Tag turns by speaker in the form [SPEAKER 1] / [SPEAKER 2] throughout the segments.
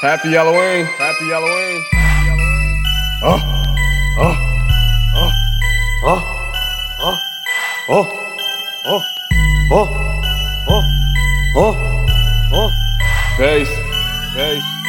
[SPEAKER 1] Happy Halloween. Happy Halloween.
[SPEAKER 2] Oh, oh, oh, oh, oh, oh, oh, oh, oh, oh, oh.
[SPEAKER 1] Peace. Peace.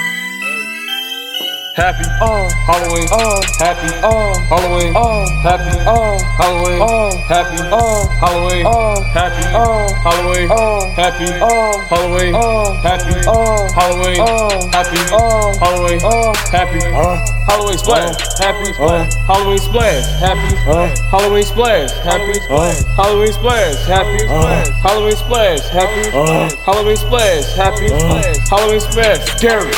[SPEAKER 1] Happy uh, Halloween. Uh, happy uh, Halloween. Uh, happy uh, Halloween. Uh, happy uh, Halloween. Uh, happy uh, Halloween. Uh, happy uh, Halloween. Uh, happy uh, Halloween. Uh, happy uh, Halloween. Uh, happy uh, Halloween splash. Happy
[SPEAKER 2] Uh.
[SPEAKER 1] Halloween splash. Happy
[SPEAKER 2] Uh.
[SPEAKER 1] Halloween splash. Happy
[SPEAKER 2] Uh.
[SPEAKER 1] Halloween splash. Happy
[SPEAKER 2] Uh.
[SPEAKER 1] Halloween splash. Happy
[SPEAKER 2] Uh.
[SPEAKER 1] Halloween splash. Happy
[SPEAKER 2] Uh.
[SPEAKER 1] Halloween splash. Scary.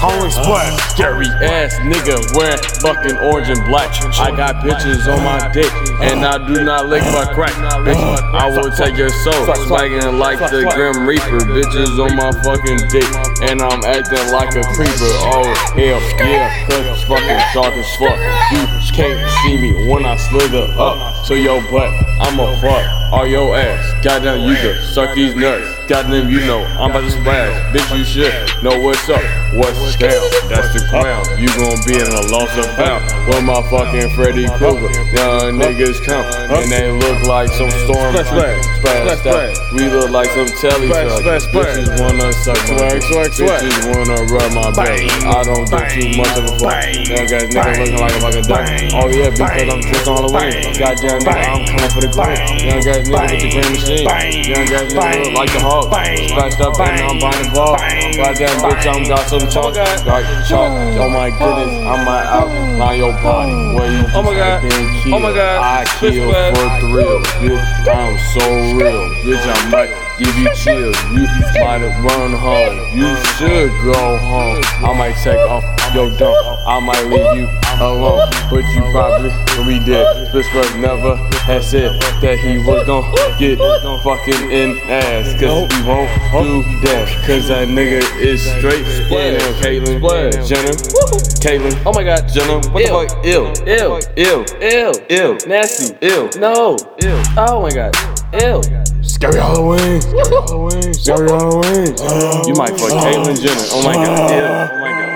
[SPEAKER 1] Halloween splash. Scary ass nigga wearing fucking orange and black. I got bitches on my dick and I do not lick my crack. Bitch, I will take your soul. Swagging like the Grim Reaper. Bitches on my fucking dick and I'm acting like a creeper. Oh hell yeah, cause fucking dark as fuck. You can't see me when I slither up to your butt. I'm a fuck all your ass. Goddamn, you can suck these nuts. Goddamn, you know I'm about to splash. Bitch, you should know what's up, what's down. That's the crown. You gon' be in a loss of pound with my fucking Freddy Krueger. Young niggas come and they look like some storm.
[SPEAKER 2] Splash, splash.
[SPEAKER 1] splash. We look like some telly
[SPEAKER 2] Splash,
[SPEAKER 1] suckers.
[SPEAKER 2] splash, splash.
[SPEAKER 1] Bitches wanna suck my dick. Bitches wanna rub my belly. I don't give too much of a fuck. Young ass nigga looking like a fucking duck. Oh yeah, because I'm drunk on the way. Goddamn nigga, I'm coming for the green. Young ass nigga with the green machine. Young ass nigga look like the hog. Splashed up and I'm buying the ball. Goddamn bitch, I'm got some chalk. Got chalk. Oh my goodness, I'm my out on your body. Where you
[SPEAKER 2] Oh my God. Oh my God.
[SPEAKER 1] I kill for thrill. Bitch, I'm so real. Bitch, I might give you chills. You might run home. You should go home. I might take off your dump. I might leave you alone. But you probably will be dead. This was never had said that he was gonna get fucking in ass. Cause he won't do that. Cause that nigga is straight. Yeah, Caitlyn Jenner. Caitlyn.
[SPEAKER 2] Oh my god.
[SPEAKER 1] Jenner. What
[SPEAKER 2] Ew.
[SPEAKER 1] the fuck? Ill.
[SPEAKER 2] Ew.
[SPEAKER 1] Ill.
[SPEAKER 2] Ew.
[SPEAKER 1] Ill.
[SPEAKER 2] Nasty.
[SPEAKER 1] Ill.
[SPEAKER 2] No.
[SPEAKER 1] Ill.
[SPEAKER 2] Oh my god. Ew.
[SPEAKER 1] Scary Halloween. Scary Halloween. Scary Halloween. You might fuck oh. Caitlyn Jenner. Oh my god. Yeah. Oh my god.